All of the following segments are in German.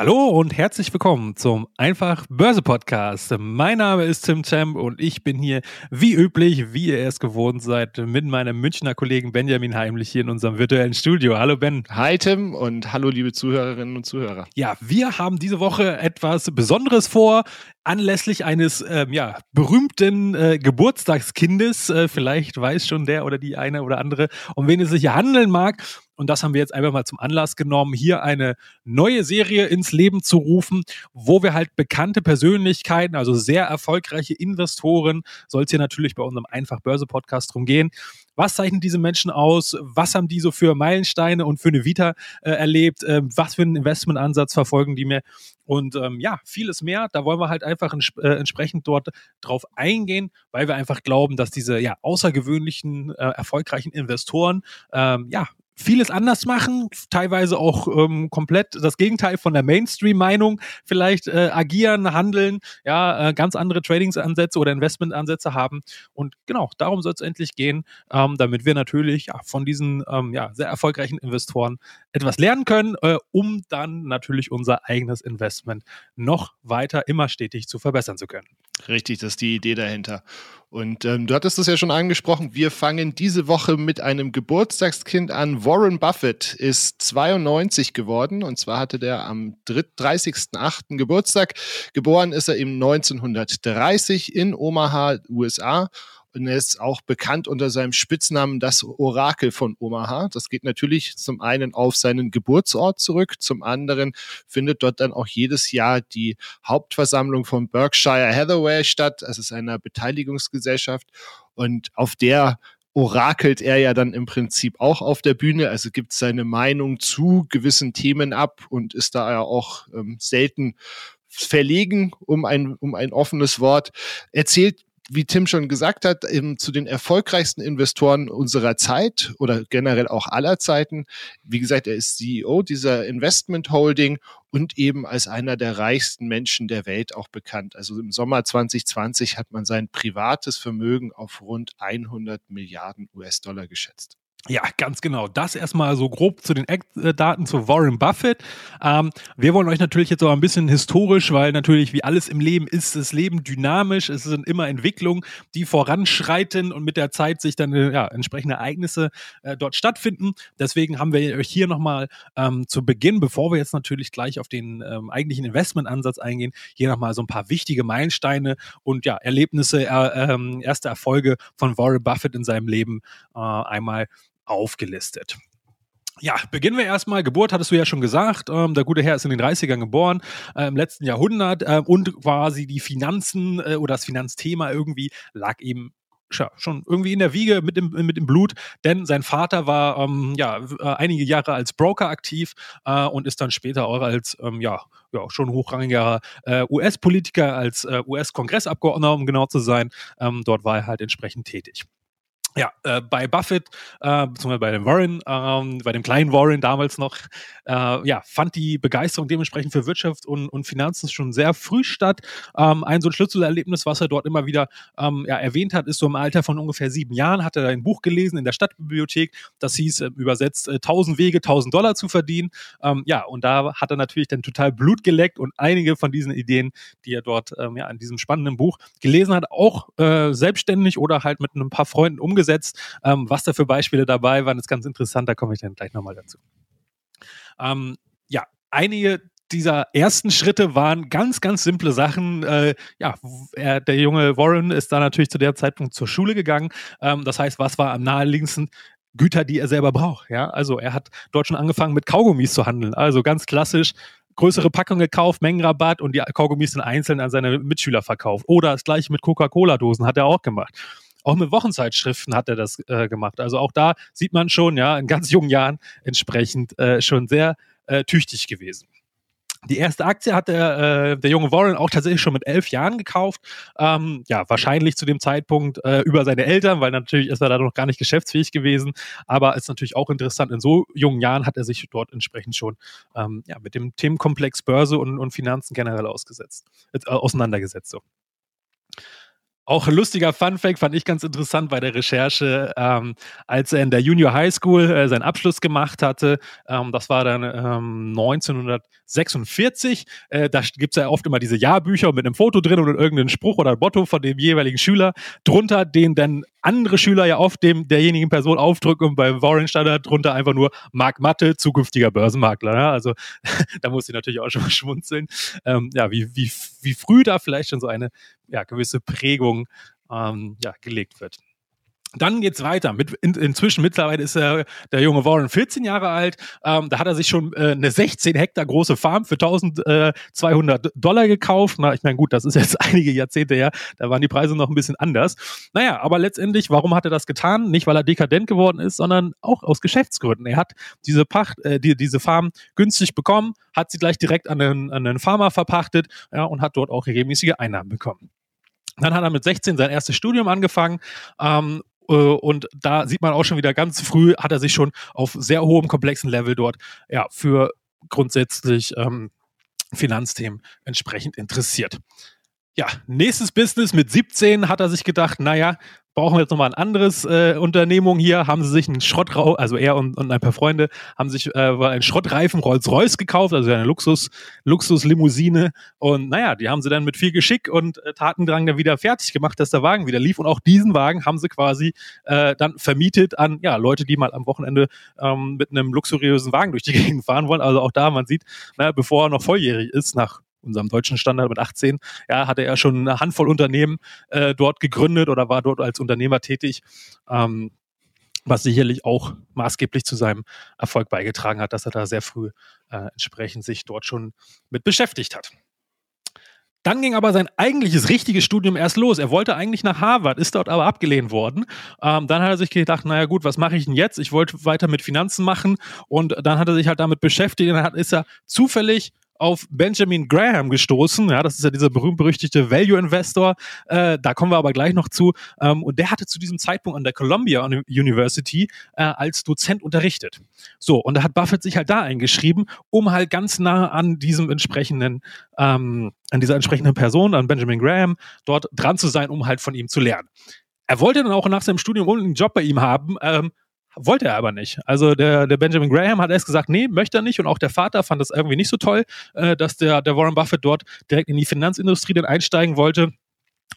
Hallo und herzlich willkommen zum Einfach Börse Podcast. Mein Name ist Tim Champ und ich bin hier wie üblich, wie ihr es gewohnt seid, mit meinem Münchner Kollegen Benjamin Heimlich hier in unserem virtuellen Studio. Hallo Ben. Hi Tim und hallo liebe Zuhörerinnen und Zuhörer. Ja, wir haben diese Woche etwas Besonderes vor anlässlich eines ähm, ja, berühmten äh, Geburtstagskindes. Äh, vielleicht weiß schon der oder die eine oder andere, um wen es sich hier handeln mag. Und das haben wir jetzt einfach mal zum Anlass genommen, hier eine neue Serie ins Leben zu rufen, wo wir halt bekannte Persönlichkeiten, also sehr erfolgreiche Investoren, soll es hier natürlich bei unserem Einfach Börse Podcast drum gehen. Was zeichnet diese Menschen aus? Was haben die so für Meilensteine und für eine Vita äh, erlebt? Äh, was für einen Investmentansatz verfolgen die mir? Und ähm, ja, vieles mehr. Da wollen wir halt einfach ents äh, entsprechend dort drauf eingehen, weil wir einfach glauben, dass diese ja außergewöhnlichen, äh, erfolgreichen Investoren ähm, ja vieles anders machen, teilweise auch ähm, komplett das Gegenteil von der Mainstream-Meinung vielleicht äh, agieren, handeln, ja, äh, ganz andere Tradingsansätze oder Investmentansätze haben. Und genau, darum soll es endlich gehen, ähm, damit wir natürlich ja, von diesen ähm, ja, sehr erfolgreichen Investoren etwas lernen können, äh, um dann natürlich unser eigenes Investment noch weiter immer stetig zu verbessern zu können. Richtig, das ist die Idee dahinter. Und ähm, du hattest es ja schon angesprochen, wir fangen diese Woche mit einem Geburtstagskind an. Warren Buffett ist 92 geworden und zwar hatte der am 30.08. Geburtstag. Geboren ist er im 1930 in Omaha, USA ist auch bekannt unter seinem Spitznamen das Orakel von Omaha. Das geht natürlich zum einen auf seinen Geburtsort zurück, zum anderen findet dort dann auch jedes Jahr die Hauptversammlung von Berkshire Hathaway statt. Es ist eine Beteiligungsgesellschaft und auf der orakelt er ja dann im Prinzip auch auf der Bühne, also gibt seine Meinung zu gewissen Themen ab und ist da ja auch ähm, selten verlegen um ein, um ein offenes Wort. Erzählt wie Tim schon gesagt hat, eben zu den erfolgreichsten Investoren unserer Zeit oder generell auch aller Zeiten. Wie gesagt, er ist CEO dieser Investment Holding und eben als einer der reichsten Menschen der Welt auch bekannt. Also im Sommer 2020 hat man sein privates Vermögen auf rund 100 Milliarden US-Dollar geschätzt. Ja, ganz genau. Das erstmal so grob zu den Eckdaten zu Warren Buffett. Ähm, wir wollen euch natürlich jetzt auch ein bisschen historisch, weil natürlich wie alles im Leben ist das Leben dynamisch. Es sind immer Entwicklungen, die voranschreiten und mit der Zeit sich dann äh, ja, entsprechende Ereignisse äh, dort stattfinden. Deswegen haben wir euch hier nochmal ähm, zu Beginn, bevor wir jetzt natürlich gleich auf den ähm, eigentlichen Investmentansatz eingehen, hier nochmal so ein paar wichtige Meilensteine und ja, Erlebnisse, äh, äh, erste Erfolge von Warren Buffett in seinem Leben äh, einmal aufgelistet. Ja, beginnen wir erstmal. Geburt hattest du ja schon gesagt. Ähm, der gute Herr ist in den 30ern geboren, äh, im letzten Jahrhundert äh, und quasi die Finanzen äh, oder das Finanzthema irgendwie lag ihm ja, schon irgendwie in der Wiege mit dem, mit dem Blut, denn sein Vater war ähm, ja, äh, einige Jahre als Broker aktiv äh, und ist dann später auch als ähm, ja, ja, schon hochrangiger äh, US-Politiker, als äh, US-Kongressabgeordneter, um genau zu sein. Ähm, dort war er halt entsprechend tätig. Ja, äh, bei Buffett, äh, beziehungsweise bei dem Warren, ähm, bei dem kleinen Warren damals noch, äh, ja, fand die Begeisterung dementsprechend für Wirtschaft und, und Finanzen schon sehr früh statt. Ähm, ein so ein Schlüsselerlebnis, was er dort immer wieder ähm, ja, erwähnt hat, ist so im Alter von ungefähr sieben Jahren, hat er ein Buch gelesen in der Stadtbibliothek, das hieß äh, übersetzt äh, 1000 Wege, 1000 Dollar zu verdienen. Ähm, ja, und da hat er natürlich dann total Blut geleckt und einige von diesen Ideen, die er dort ähm, ja, in diesem spannenden Buch gelesen hat, auch äh, selbstständig oder halt mit ein paar Freunden umgesetzt umgesetzt. Ähm, was da für Beispiele dabei waren, ist ganz interessant, da komme ich dann gleich nochmal dazu. Ähm, ja, einige dieser ersten Schritte waren ganz, ganz simple Sachen. Äh, ja, er, der junge Warren ist da natürlich zu der Zeitpunkt zur Schule gegangen. Ähm, das heißt, was war am naheliegendsten? Güter, die er selber braucht. Ja, also er hat dort schon angefangen mit Kaugummis zu handeln. Also ganz klassisch größere Packung gekauft, Mengenrabatt und die Kaugummis sind einzeln an seine Mitschüler verkauft. Oder das gleiche mit Coca-Cola-Dosen hat er auch gemacht. Auch mit Wochenzeitschriften hat er das äh, gemacht. Also auch da sieht man schon, ja, in ganz jungen Jahren entsprechend äh, schon sehr äh, tüchtig gewesen. Die erste Aktie hat der, äh, der junge Warren auch tatsächlich schon mit elf Jahren gekauft. Ähm, ja, wahrscheinlich zu dem Zeitpunkt äh, über seine Eltern, weil natürlich ist er da noch gar nicht geschäftsfähig gewesen. Aber ist natürlich auch interessant, in so jungen Jahren hat er sich dort entsprechend schon ähm, ja, mit dem Themenkomplex Börse und, und Finanzen generell ausgesetzt, äh, auseinandergesetzt. So. Auch lustiger Funfact fand ich ganz interessant bei der Recherche, ähm, als er in der Junior High School äh, seinen Abschluss gemacht hatte. Ähm, das war dann ähm, 1946. Äh, da gibt es ja oft immer diese Jahrbücher mit einem Foto drin und irgendeinen Spruch oder ein Motto von dem jeweiligen Schüler drunter, den dann andere Schüler ja oft dem derjenigen Person aufdrücken und bei Warren stand da drunter einfach nur Mark Matte, zukünftiger Börsenmakler. Ja? Also da muss ich natürlich auch schon mal schmunzeln. Ähm, ja, wie, wie, wie früh da vielleicht schon so eine ja, gewisse Prägung ähm, ja, gelegt wird. Dann geht's weiter. Mit, in, inzwischen mittlerweile ist er, der junge Warren 14 Jahre alt. Ähm, da hat er sich schon äh, eine 16 Hektar große Farm für 1200 Dollar gekauft. Na, ich meine, gut, das ist jetzt einige Jahrzehnte her. Da waren die Preise noch ein bisschen anders. Naja, aber letztendlich, warum hat er das getan? Nicht, weil er dekadent geworden ist, sondern auch aus Geschäftsgründen. Er hat diese Pacht, äh, die, diese Farm günstig bekommen, hat sie gleich direkt an einen, an einen Farmer verpachtet ja, und hat dort auch regelmäßige Einnahmen bekommen. Dann hat er mit 16 sein erstes Studium angefangen ähm, äh, und da sieht man auch schon wieder ganz früh, hat er sich schon auf sehr hohem, komplexen Level dort ja, für grundsätzlich ähm, Finanzthemen entsprechend interessiert. Ja, nächstes Business mit 17 hat er sich gedacht, naja, brauchen wir jetzt nochmal ein anderes äh, Unternehmung hier, haben sie sich einen Schrottrau, also er und, und ein paar Freunde, haben sich äh, einen Schrottreifen Rolls-Royce gekauft, also eine Luxus, Luxuslimousine. Und naja, die haben sie dann mit viel Geschick und äh, Tatendrang dann wieder fertig gemacht, dass der Wagen wieder lief. Und auch diesen Wagen haben sie quasi äh, dann vermietet an ja, Leute, die mal am Wochenende ähm, mit einem luxuriösen Wagen durch die Gegend fahren wollen. Also auch da, man sieht, na, bevor er noch volljährig ist, nach unserem deutschen Standard mit 18, ja, hatte er schon eine Handvoll Unternehmen äh, dort gegründet oder war dort als Unternehmer tätig. Ähm, was sicherlich auch maßgeblich zu seinem Erfolg beigetragen hat, dass er da sehr früh äh, entsprechend sich dort schon mit beschäftigt hat. Dann ging aber sein eigentliches richtiges Studium erst los. Er wollte eigentlich nach Harvard, ist dort aber abgelehnt worden. Ähm, dann hat er sich gedacht, naja gut, was mache ich denn jetzt? Ich wollte weiter mit Finanzen machen und dann hat er sich halt damit beschäftigt und dann hat, ist er zufällig auf Benjamin Graham gestoßen. Ja, das ist ja dieser berühmt-berüchtigte Value-Investor. Äh, da kommen wir aber gleich noch zu. Ähm, und der hatte zu diesem Zeitpunkt an der Columbia University äh, als Dozent unterrichtet. So, und da hat Buffett sich halt da eingeschrieben, um halt ganz nah an diesem entsprechenden, ähm, an dieser entsprechenden Person, an Benjamin Graham, dort dran zu sein, um halt von ihm zu lernen. Er wollte dann auch nach seinem Studium einen Job bei ihm haben, ähm, wollte er aber nicht. Also der, der Benjamin Graham hat erst gesagt, nee, möchte er nicht. Und auch der Vater fand das irgendwie nicht so toll, äh, dass der, der Warren Buffett dort direkt in die Finanzindustrie dann einsteigen wollte.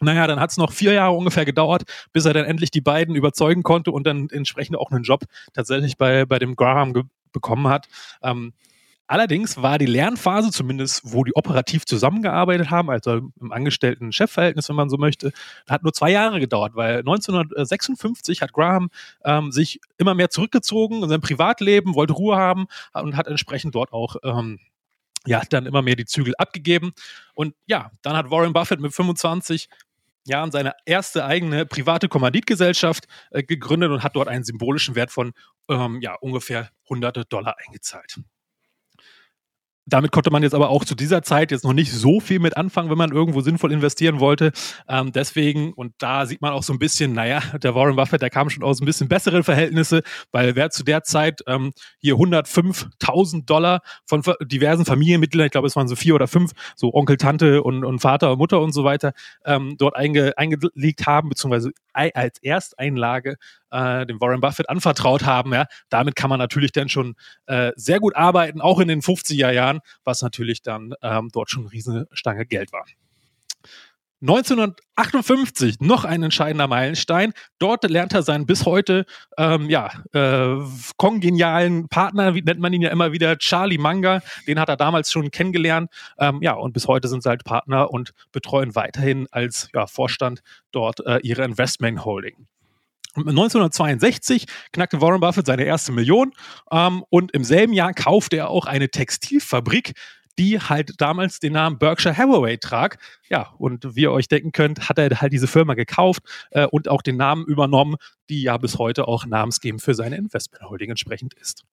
Naja, dann hat es noch vier Jahre ungefähr gedauert, bis er dann endlich die beiden überzeugen konnte und dann entsprechend auch einen Job tatsächlich bei, bei dem Graham bekommen hat. Ähm, Allerdings war die Lernphase, zumindest wo die operativ zusammengearbeitet haben, also im Angestellten-Chefverhältnis, wenn man so möchte, hat nur zwei Jahre gedauert, weil 1956 hat Graham ähm, sich immer mehr zurückgezogen in sein Privatleben, wollte Ruhe haben und hat entsprechend dort auch ähm, ja, dann immer mehr die Zügel abgegeben. Und ja, dann hat Warren Buffett mit 25 Jahren seine erste eigene private Kommanditgesellschaft äh, gegründet und hat dort einen symbolischen Wert von ähm, ja, ungefähr hunderte Dollar eingezahlt damit konnte man jetzt aber auch zu dieser Zeit jetzt noch nicht so viel mit anfangen, wenn man irgendwo sinnvoll investieren wollte. Ähm, deswegen, und da sieht man auch so ein bisschen, naja, der Warren Buffett, der kam schon aus ein bisschen besseren Verhältnisse, weil wer zu der Zeit ähm, hier 105.000 Dollar von diversen Familienmitgliedern, ich glaube, es waren so vier oder fünf, so Onkel, Tante und, und Vater und Mutter und so weiter, ähm, dort einge, eingelegt haben, beziehungsweise als Ersteinlage äh, dem Warren Buffett anvertraut haben, ja, damit kann man natürlich dann schon äh, sehr gut arbeiten, auch in den 50er Jahren, was natürlich dann ähm, dort schon eine riesige Stange Geld war. 1958 noch ein entscheidender Meilenstein. Dort lernt er seinen bis heute ähm, ja, äh, kongenialen Partner, wie nennt man ihn ja immer wieder, Charlie Manga. Den hat er damals schon kennengelernt. Ähm, ja, und bis heute sind sie halt Partner und betreuen weiterhin als ja, Vorstand dort äh, ihre Investment Holding. 1962 knackte Warren Buffett seine erste Million ähm, und im selben Jahr kaufte er auch eine Textilfabrik, die halt damals den Namen Berkshire Hathaway trag. Ja, und wie ihr euch denken könnt, hat er halt diese Firma gekauft äh, und auch den Namen übernommen, die ja bis heute auch namensgebend für seine Investment Holding entsprechend ist.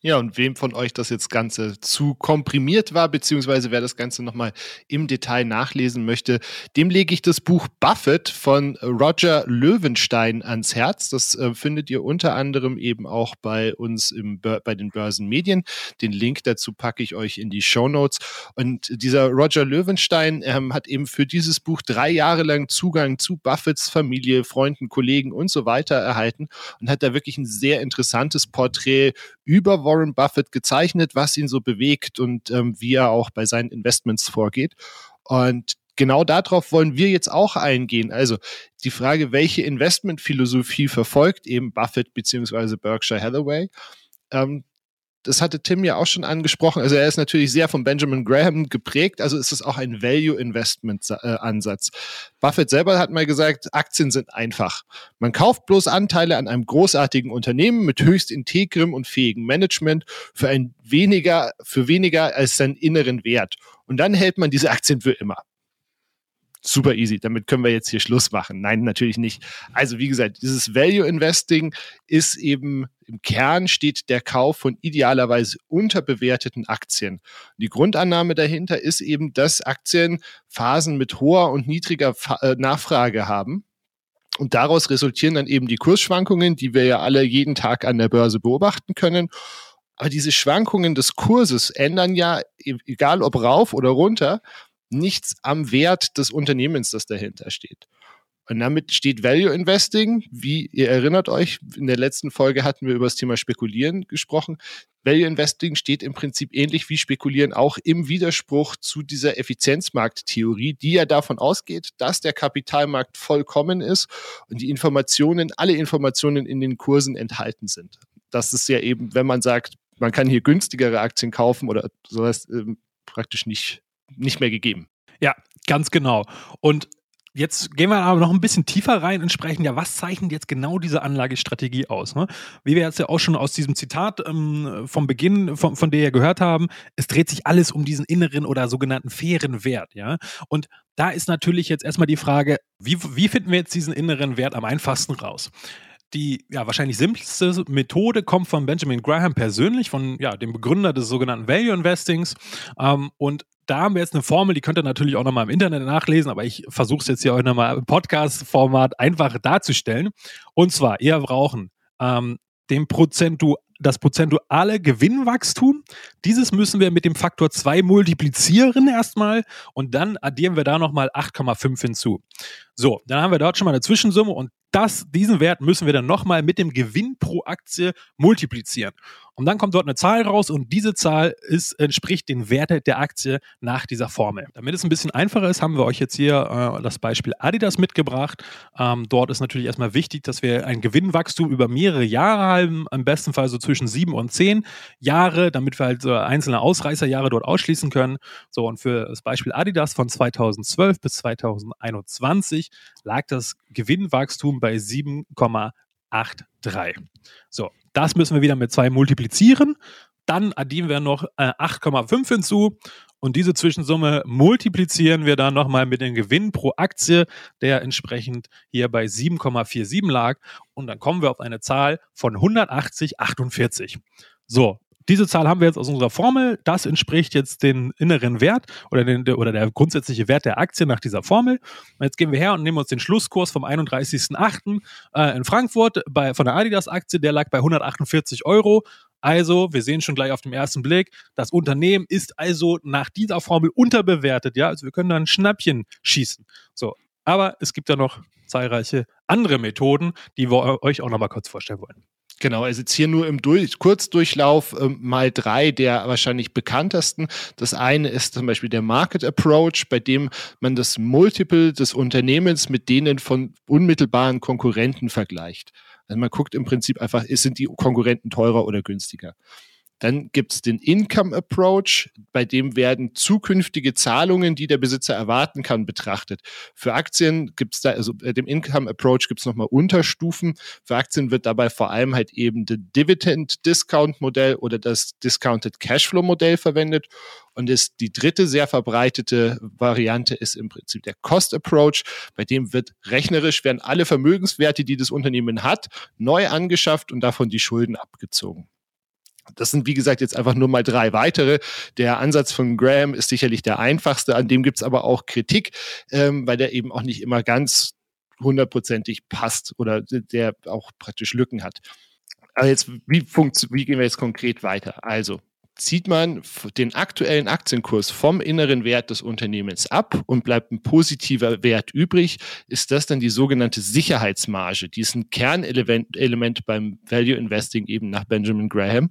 Ja, und wem von euch das jetzt Ganze zu komprimiert war, beziehungsweise wer das Ganze nochmal im Detail nachlesen möchte, dem lege ich das Buch Buffett von Roger Löwenstein ans Herz. Das äh, findet ihr unter anderem eben auch bei uns im, bei den Börsenmedien. Den Link dazu packe ich euch in die Show Notes. Und dieser Roger Löwenstein ähm, hat eben für dieses Buch drei Jahre lang Zugang zu Buffetts Familie, Freunden, Kollegen und so weiter erhalten und hat da wirklich ein sehr interessantes Porträt über Warren Buffett gezeichnet, was ihn so bewegt und ähm, wie er auch bei seinen Investments vorgeht. Und genau darauf wollen wir jetzt auch eingehen. Also die Frage, welche Investmentphilosophie verfolgt eben Buffett beziehungsweise Berkshire Hathaway? Ähm, das hatte Tim ja auch schon angesprochen. Also er ist natürlich sehr von Benjamin Graham geprägt. Also ist es auch ein Value-Investment-Ansatz. Buffett selber hat mal gesagt, Aktien sind einfach. Man kauft bloß Anteile an einem großartigen Unternehmen mit höchst integrem und fähigem Management für ein weniger, für weniger als seinen inneren Wert. Und dann hält man diese Aktien für immer super easy. Damit können wir jetzt hier Schluss machen. Nein, natürlich nicht. Also wie gesagt, dieses Value Investing ist eben im Kern steht der Kauf von idealerweise unterbewerteten Aktien. Die Grundannahme dahinter ist eben, dass Aktien Phasen mit hoher und niedriger äh, Nachfrage haben. Und daraus resultieren dann eben die Kursschwankungen, die wir ja alle jeden Tag an der Börse beobachten können. Aber diese Schwankungen des Kurses ändern ja, e-, egal ob rauf oder runter, nichts am Wert des Unternehmens, das dahinter steht. Und damit steht Value Investing, wie ihr erinnert euch, in der letzten Folge hatten wir über das Thema Spekulieren gesprochen. Value Investing steht im Prinzip ähnlich wie Spekulieren auch im Widerspruch zu dieser Effizienzmarkttheorie, die ja davon ausgeht, dass der Kapitalmarkt vollkommen ist und die Informationen, alle Informationen in den Kursen enthalten sind. Das ist ja eben, wenn man sagt, man kann hier günstigere Aktien kaufen oder sowas, ähm, praktisch nicht nicht mehr gegeben. Ja, ganz genau. Und Jetzt gehen wir aber noch ein bisschen tiefer rein und sprechen ja, was zeichnet jetzt genau diese Anlagestrategie aus? Ne? Wie wir jetzt ja auch schon aus diesem Zitat ähm, vom Beginn, von, von der ihr gehört haben, es dreht sich alles um diesen inneren oder sogenannten fairen Wert. Ja? Und da ist natürlich jetzt erstmal die Frage, wie, wie finden wir jetzt diesen inneren Wert am einfachsten raus? Die ja, wahrscheinlich simpelste Methode kommt von Benjamin Graham persönlich, von ja, dem Begründer des sogenannten Value Investings. Ähm, und da haben wir jetzt eine Formel, die könnt ihr natürlich auch nochmal im Internet nachlesen, aber ich versuche es jetzt hier auch nochmal im Podcast-Format einfach darzustellen. Und zwar, ihr brauchen ähm, den Prozentu das prozentuale Gewinnwachstum. Dieses müssen wir mit dem Faktor 2 multiplizieren erstmal und dann addieren wir da nochmal 8,5 hinzu. So, dann haben wir dort schon mal eine Zwischensumme und das, diesen Wert müssen wir dann nochmal mit dem Gewinn pro Aktie multiplizieren. Und dann kommt dort eine Zahl raus und diese Zahl ist, entspricht den Wert der Aktie nach dieser Formel. Damit es ein bisschen einfacher ist, haben wir euch jetzt hier äh, das Beispiel Adidas mitgebracht. Ähm, dort ist natürlich erstmal wichtig, dass wir ein Gewinnwachstum über mehrere Jahre haben, im besten Fall so zwischen sieben und zehn Jahre, damit wir halt so einzelne Ausreißerjahre dort ausschließen können. So, und für das Beispiel Adidas von 2012 bis 2021 lag das Gewinnwachstum bei 7,83. So, das müssen wir wieder mit 2 multiplizieren. Dann addieren wir noch äh, 8,5 hinzu und diese Zwischensumme multiplizieren wir dann nochmal mit dem Gewinn pro Aktie, der entsprechend hier bei 7,47 lag. Und dann kommen wir auf eine Zahl von 180,48. So, diese Zahl haben wir jetzt aus unserer Formel. Das entspricht jetzt den inneren Wert oder, den, oder der grundsätzliche Wert der Aktie nach dieser Formel. Jetzt gehen wir her und nehmen uns den Schlusskurs vom 31.08. Äh, in Frankfurt bei, von der Adidas-Aktie. Der lag bei 148 Euro. Also, wir sehen schon gleich auf den ersten Blick, das Unternehmen ist also nach dieser Formel unterbewertet. Ja, also wir können da ein Schnappchen schießen. So, aber es gibt ja noch zahlreiche andere Methoden, die wir euch auch noch mal kurz vorstellen wollen. Genau, also jetzt hier nur im Durch Kurzdurchlauf äh, mal drei der wahrscheinlich bekanntesten. Das eine ist zum Beispiel der Market Approach, bei dem man das Multiple des Unternehmens mit denen von unmittelbaren Konkurrenten vergleicht. Also man guckt im Prinzip einfach, sind die Konkurrenten teurer oder günstiger. Dann gibt es den Income Approach, bei dem werden zukünftige Zahlungen, die der Besitzer erwarten kann, betrachtet. Für Aktien gibt es da, also bei dem Income Approach gibt es nochmal Unterstufen. Für Aktien wird dabei vor allem halt eben das Dividend Discount Modell oder das Discounted Cashflow Modell verwendet. Und ist die dritte sehr verbreitete Variante ist im Prinzip der Cost Approach, bei dem wird rechnerisch werden alle Vermögenswerte, die das Unternehmen hat, neu angeschafft und davon die Schulden abgezogen. Das sind, wie gesagt, jetzt einfach nur mal drei weitere. Der Ansatz von Graham ist sicherlich der einfachste, an dem gibt es aber auch Kritik, ähm, weil der eben auch nicht immer ganz hundertprozentig passt oder der auch praktisch Lücken hat. Aber jetzt, wie, wie gehen wir jetzt konkret weiter? Also, zieht man den aktuellen Aktienkurs vom inneren Wert des Unternehmens ab und bleibt ein positiver Wert übrig, ist das dann die sogenannte Sicherheitsmarge. Die ist ein Kernelement Element beim Value Investing eben nach Benjamin Graham.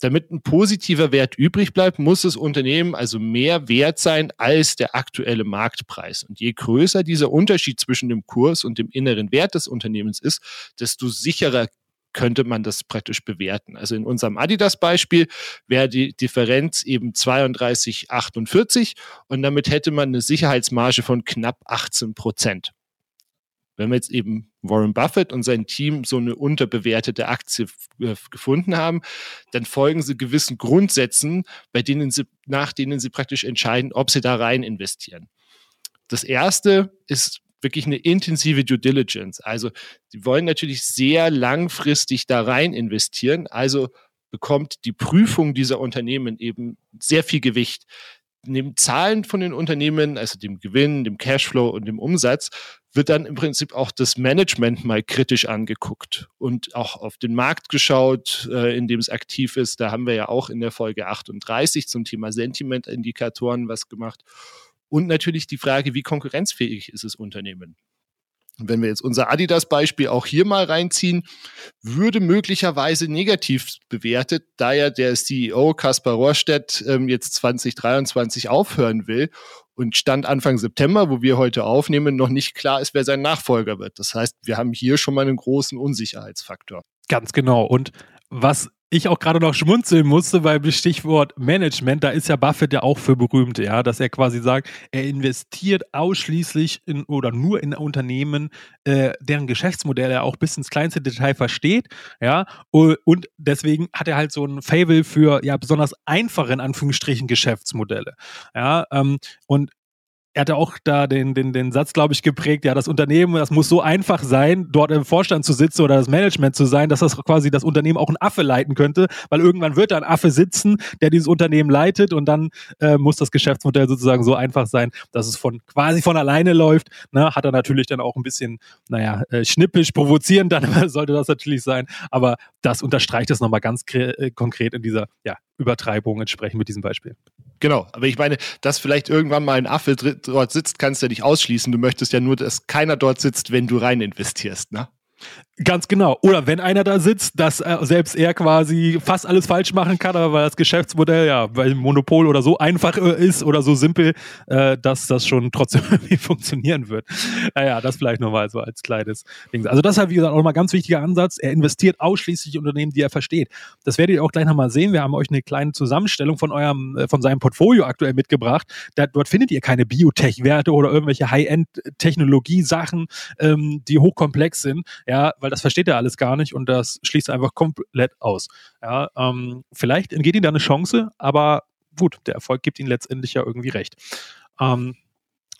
Damit ein positiver Wert übrig bleibt, muss das Unternehmen also mehr wert sein als der aktuelle Marktpreis. Und je größer dieser Unterschied zwischen dem Kurs und dem inneren Wert des Unternehmens ist, desto sicherer könnte man das praktisch bewerten. Also in unserem Adidas-Beispiel wäre die Differenz eben 32,48 und damit hätte man eine Sicherheitsmarge von knapp 18 Prozent. Wenn wir jetzt eben Warren Buffett und sein Team so eine unterbewertete Aktie äh, gefunden haben, dann folgen sie gewissen Grundsätzen, bei denen sie, nach denen sie praktisch entscheiden, ob sie da rein investieren. Das erste ist wirklich eine intensive Due Diligence. Also sie wollen natürlich sehr langfristig da rein investieren. Also bekommt die Prüfung dieser Unternehmen eben sehr viel Gewicht. Neben Zahlen von den Unternehmen, also dem Gewinn, dem Cashflow und dem Umsatz, wird dann im Prinzip auch das Management mal kritisch angeguckt und auch auf den Markt geschaut, äh, in dem es aktiv ist. Da haben wir ja auch in der Folge 38 zum Thema Sentimentindikatoren was gemacht. Und natürlich die Frage, wie konkurrenzfähig ist das Unternehmen? Und wenn wir jetzt unser Adidas-Beispiel auch hier mal reinziehen, würde möglicherweise negativ bewertet, da ja der CEO Kaspar Rohrstedt ähm, jetzt 2023 aufhören will und Stand Anfang September, wo wir heute aufnehmen, noch nicht klar ist, wer sein Nachfolger wird. Das heißt, wir haben hier schon mal einen großen Unsicherheitsfaktor. Ganz genau. Und was ich auch gerade noch schmunzeln musste beim Stichwort Management, da ist ja Buffett ja auch für berühmt, ja, dass er quasi sagt, er investiert ausschließlich in oder nur in Unternehmen, äh, deren Geschäftsmodell er auch bis ins kleinste Detail versteht, ja, und deswegen hat er halt so ein Fable für ja besonders einfache in Anführungsstrichen Geschäftsmodelle, ja, ähm, und er hatte auch da den, den, den Satz, glaube ich, geprägt, ja, das Unternehmen, das muss so einfach sein, dort im Vorstand zu sitzen oder das Management zu sein, dass das quasi das Unternehmen auch ein Affe leiten könnte, weil irgendwann wird da ein Affe sitzen, der dieses Unternehmen leitet und dann äh, muss das Geschäftsmodell sozusagen so einfach sein, dass es von quasi von alleine läuft. Ne? Hat er natürlich dann auch ein bisschen, naja, äh, schnippisch, provozierend, dann sollte das natürlich sein, aber das unterstreicht es nochmal ganz äh, konkret in dieser ja, Übertreibung entsprechend mit diesem Beispiel. Genau, aber ich meine, dass vielleicht irgendwann mal ein Affe dort sitzt, kannst du ja nicht ausschließen. Du möchtest ja nur, dass keiner dort sitzt, wenn du rein investierst, ne? Ganz genau. Oder wenn einer da sitzt, dass äh, selbst er quasi fast alles falsch machen kann, aber weil das Geschäftsmodell ja bei Monopol oder so einfach äh, ist oder so simpel, äh, dass das schon trotzdem irgendwie funktionieren wird. Naja, das vielleicht nochmal so als kleines Ding. Also das ist halt, wie gesagt, auch ein ganz wichtiger Ansatz. Er investiert ausschließlich in Unternehmen, die er versteht. Das werdet ihr auch gleich nochmal sehen. Wir haben euch eine kleine Zusammenstellung von eurem, von seinem Portfolio aktuell mitgebracht. Da, dort findet ihr keine Biotech-Werte oder irgendwelche High-End-Technologie-Sachen, ähm, die hochkomplex sind. Ja, weil das versteht er alles gar nicht und das schließt er einfach komplett aus. Ja, ähm, vielleicht entgeht ihm da eine Chance, aber gut, der Erfolg gibt ihm letztendlich ja irgendwie recht. Ähm,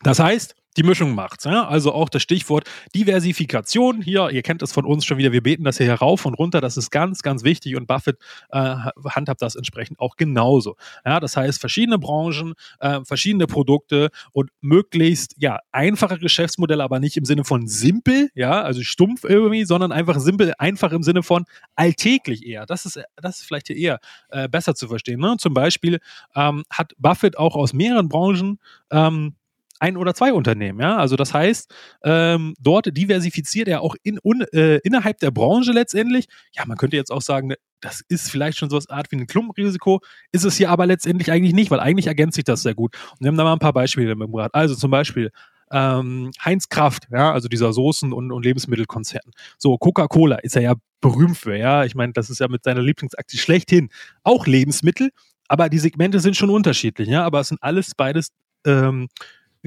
das heißt, die Mischung macht's. Ja? Also auch das Stichwort Diversifikation. Hier, ihr kennt das von uns schon wieder, wir beten das hier herauf und runter. Das ist ganz, ganz wichtig und Buffett äh, handhabt das entsprechend auch genauso. Ja, das heißt, verschiedene Branchen, äh, verschiedene Produkte und möglichst ja einfache Geschäftsmodelle, aber nicht im Sinne von simpel, ja, also stumpf irgendwie, sondern einfach simpel, einfach im Sinne von alltäglich eher. Das ist, das ist vielleicht hier eher äh, besser zu verstehen. Ne? Zum Beispiel ähm, hat Buffett auch aus mehreren Branchen ähm, ein oder zwei Unternehmen. Ja? Also das heißt, ähm, dort diversifiziert er auch in, un, äh, innerhalb der Branche letztendlich. Ja, man könnte jetzt auch sagen, das ist vielleicht schon so eine Art wie ein Klumpenrisiko, ist es hier aber letztendlich eigentlich nicht, weil eigentlich ergänzt sich das sehr gut. Und wir haben da mal ein paar Beispiele mitgebracht. Also zum Beispiel ähm, Heinz Kraft, ja, also dieser Soßen- und, und Lebensmittelkonzern. So, Coca-Cola ist er ja berühmt für, ja. Ich meine, das ist ja mit seiner Lieblingsaktie schlechthin auch Lebensmittel, aber die Segmente sind schon unterschiedlich, ja. Aber es sind alles beides ähm,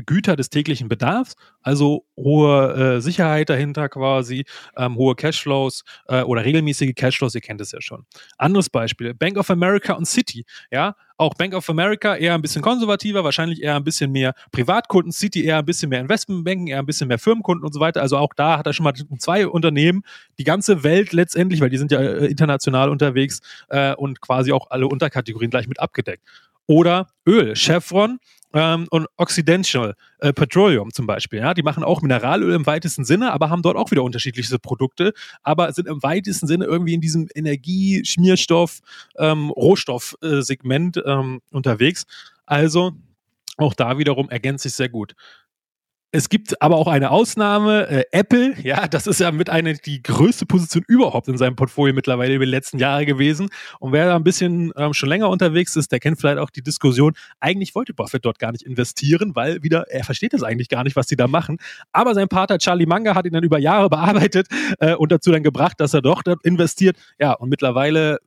Güter des täglichen Bedarfs, also hohe äh, Sicherheit dahinter quasi, ähm, hohe Cashflows äh, oder regelmäßige Cashflows, ihr kennt es ja schon. Anderes Beispiel, Bank of America und City, ja, auch Bank of America eher ein bisschen konservativer, wahrscheinlich eher ein bisschen mehr Privatkunden, City eher ein bisschen mehr Investmentbanken, eher ein bisschen mehr Firmenkunden und so weiter. Also auch da hat er schon mal zwei Unternehmen, die ganze Welt letztendlich, weil die sind ja äh, international unterwegs äh, und quasi auch alle Unterkategorien gleich mit abgedeckt. Oder Öl, Chevron, ähm, und Occidental äh, Petroleum zum Beispiel. Ja, die machen auch Mineralöl im weitesten Sinne, aber haben dort auch wieder unterschiedliche Produkte, aber sind im weitesten Sinne irgendwie in diesem Energie-, Schmierstoff-, ähm, Rohstoff-Segment ähm, unterwegs. Also auch da wiederum ergänzt sich sehr gut. Es gibt aber auch eine Ausnahme, äh, Apple, ja, das ist ja mit einer die größte Position überhaupt in seinem Portfolio mittlerweile über die letzten Jahre gewesen. Und wer da ein bisschen ähm, schon länger unterwegs ist, der kennt vielleicht auch die Diskussion. Eigentlich wollte Buffett dort gar nicht investieren, weil wieder, er versteht das eigentlich gar nicht, was sie da machen. Aber sein Pater Charlie Munger hat ihn dann über Jahre bearbeitet äh, und dazu dann gebracht, dass er doch dort investiert. Ja, und mittlerweile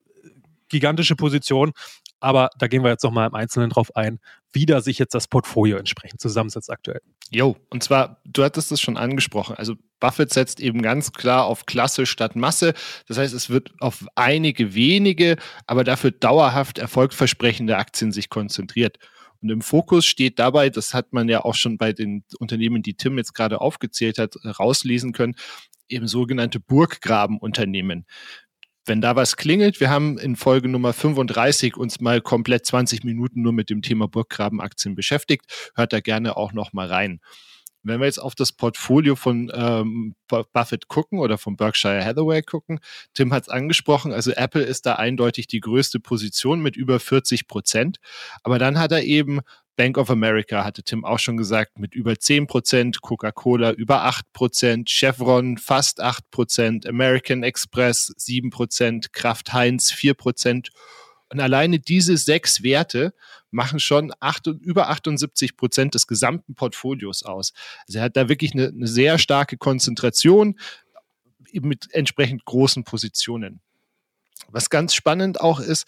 gigantische Position. Aber da gehen wir jetzt nochmal im Einzelnen drauf ein, wie da sich jetzt das Portfolio entsprechend zusammensetzt aktuell. Jo, und zwar, du hattest es schon angesprochen. Also Buffett setzt eben ganz klar auf Klasse statt Masse. Das heißt, es wird auf einige wenige, aber dafür dauerhaft erfolgversprechende Aktien sich konzentriert. Und im Fokus steht dabei, das hat man ja auch schon bei den Unternehmen, die Tim jetzt gerade aufgezählt hat, rauslesen können, eben sogenannte Burggrabenunternehmen wenn da was klingelt, wir haben in Folge Nummer 35 uns mal komplett 20 Minuten nur mit dem Thema Burggrabenaktien beschäftigt. Hört da gerne auch noch mal rein. Wenn wir jetzt auf das Portfolio von ähm, Buffett gucken oder von Berkshire Hathaway gucken, Tim hat es angesprochen, also Apple ist da eindeutig die größte Position mit über 40 Prozent. Aber dann hat er eben Bank of America, hatte Tim auch schon gesagt, mit über 10 Prozent, Coca-Cola über 8 Prozent, Chevron fast 8 Prozent, American Express 7 Prozent, Kraft Heinz 4 Prozent. Und alleine diese sechs Werte machen schon acht, über 78 Prozent des gesamten Portfolios aus. Also er hat da wirklich eine, eine sehr starke Konzentration mit entsprechend großen Positionen. Was ganz spannend auch ist,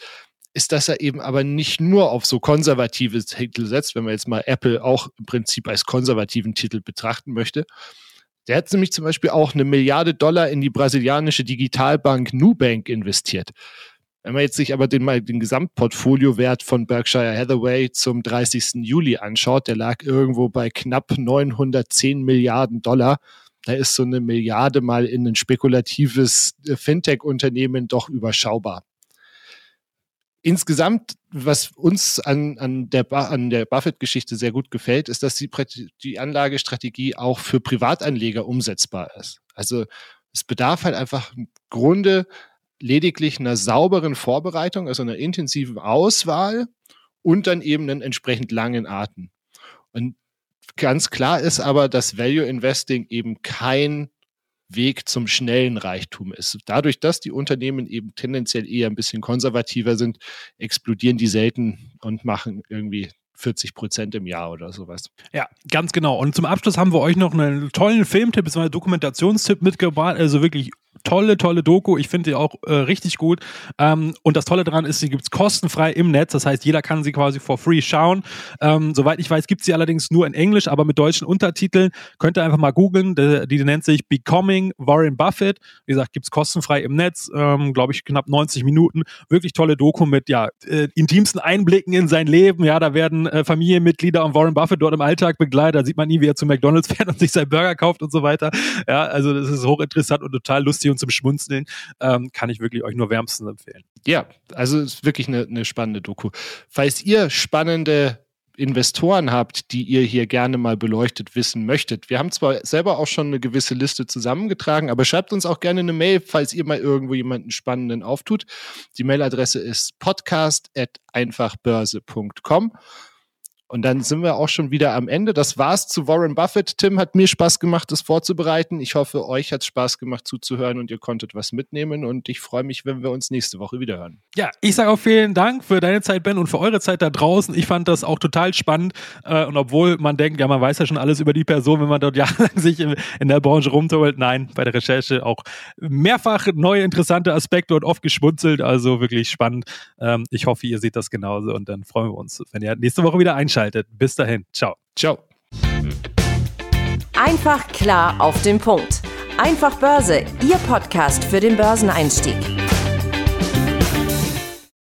ist, dass er eben aber nicht nur auf so konservative Titel setzt, wenn man jetzt mal Apple auch im Prinzip als konservativen Titel betrachten möchte. Der hat nämlich zum Beispiel auch eine Milliarde Dollar in die brasilianische Digitalbank Nubank investiert. Wenn man jetzt sich aber den, mal den Gesamtportfoliowert von Berkshire Hathaway zum 30. Juli anschaut, der lag irgendwo bei knapp 910 Milliarden Dollar. Da ist so eine Milliarde mal in ein spekulatives äh, Fintech-Unternehmen doch überschaubar insgesamt, was uns an, an der, an der Buffett-Geschichte sehr gut gefällt, ist, dass die, die Anlagestrategie auch für Privatanleger umsetzbar ist. Also es bedarf halt einfach im Grunde lediglich einer sauberen Vorbereitung, also einer intensiven Auswahl und dann eben einen entsprechend langen Atem. Und ganz klar ist aber, dass Value Investing eben kein Weg zum schnellen Reichtum ist. Dadurch, dass die Unternehmen eben tendenziell eher ein bisschen konservativer sind, explodieren die selten und machen irgendwie 40 Prozent im Jahr oder sowas. Ja, ganz genau. Und zum Abschluss haben wir euch noch einen tollen Filmtipp, beziehungsweise Dokumentationstipp mitgebracht. Also wirklich tolle, tolle Doku. Ich finde die auch äh, richtig gut. Ähm, und das Tolle daran ist, sie gibt es kostenfrei im Netz. Das heißt, jeder kann sie quasi for free schauen. Ähm, soweit ich weiß, gibt sie allerdings nur in Englisch, aber mit deutschen Untertiteln. Könnt ihr einfach mal googeln. Die, die, nennt sich Becoming Warren Buffett. Wie gesagt, gibt es kostenfrei im Netz. Ähm, Glaube ich, knapp 90 Minuten. Wirklich tolle Doku mit ja, äh, intimsten Einblicken in sein Leben. Ja, da werden äh, Familienmitglieder und Warren Buffett dort im Alltag begleitet. Da sieht man nie, wie er zu McDonalds fährt und sich seinen Burger kauft und so weiter. Ja, also das ist hochinteressant und total lustig und zum Schmunzeln, ähm, kann ich wirklich euch nur wärmstens empfehlen. Ja, also ist wirklich eine, eine spannende Doku. Falls ihr spannende Investoren habt, die ihr hier gerne mal beleuchtet wissen möchtet. Wir haben zwar selber auch schon eine gewisse Liste zusammengetragen, aber schreibt uns auch gerne eine Mail, falls ihr mal irgendwo jemanden spannenden auftut. Die Mailadresse ist podcast@einfachbörse.com. Und dann sind wir auch schon wieder am Ende. Das war's zu Warren Buffett. Tim hat mir Spaß gemacht, das vorzubereiten. Ich hoffe, euch hat Spaß gemacht zuzuhören und ihr konntet was mitnehmen. Und ich freue mich, wenn wir uns nächste Woche wieder hören. Ja, ich sage auch vielen Dank für deine Zeit, Ben, und für eure Zeit da draußen. Ich fand das auch total spannend. Äh, und obwohl man denkt, ja, man weiß ja schon alles über die Person, wenn man dort jahrelang sich in der Branche rumtollt. Nein, bei der Recherche auch mehrfach neue interessante Aspekte und oft geschmunzelt. Also wirklich spannend. Ähm, ich hoffe, ihr seht das genauso. Und dann freuen wir uns, wenn ihr nächste Woche wieder einschaltet eingeschaltet. Bis dahin. Ciao. Ciao. Einfach klar auf den Punkt. Einfach Börse, Ihr Podcast für den Börseneinstieg.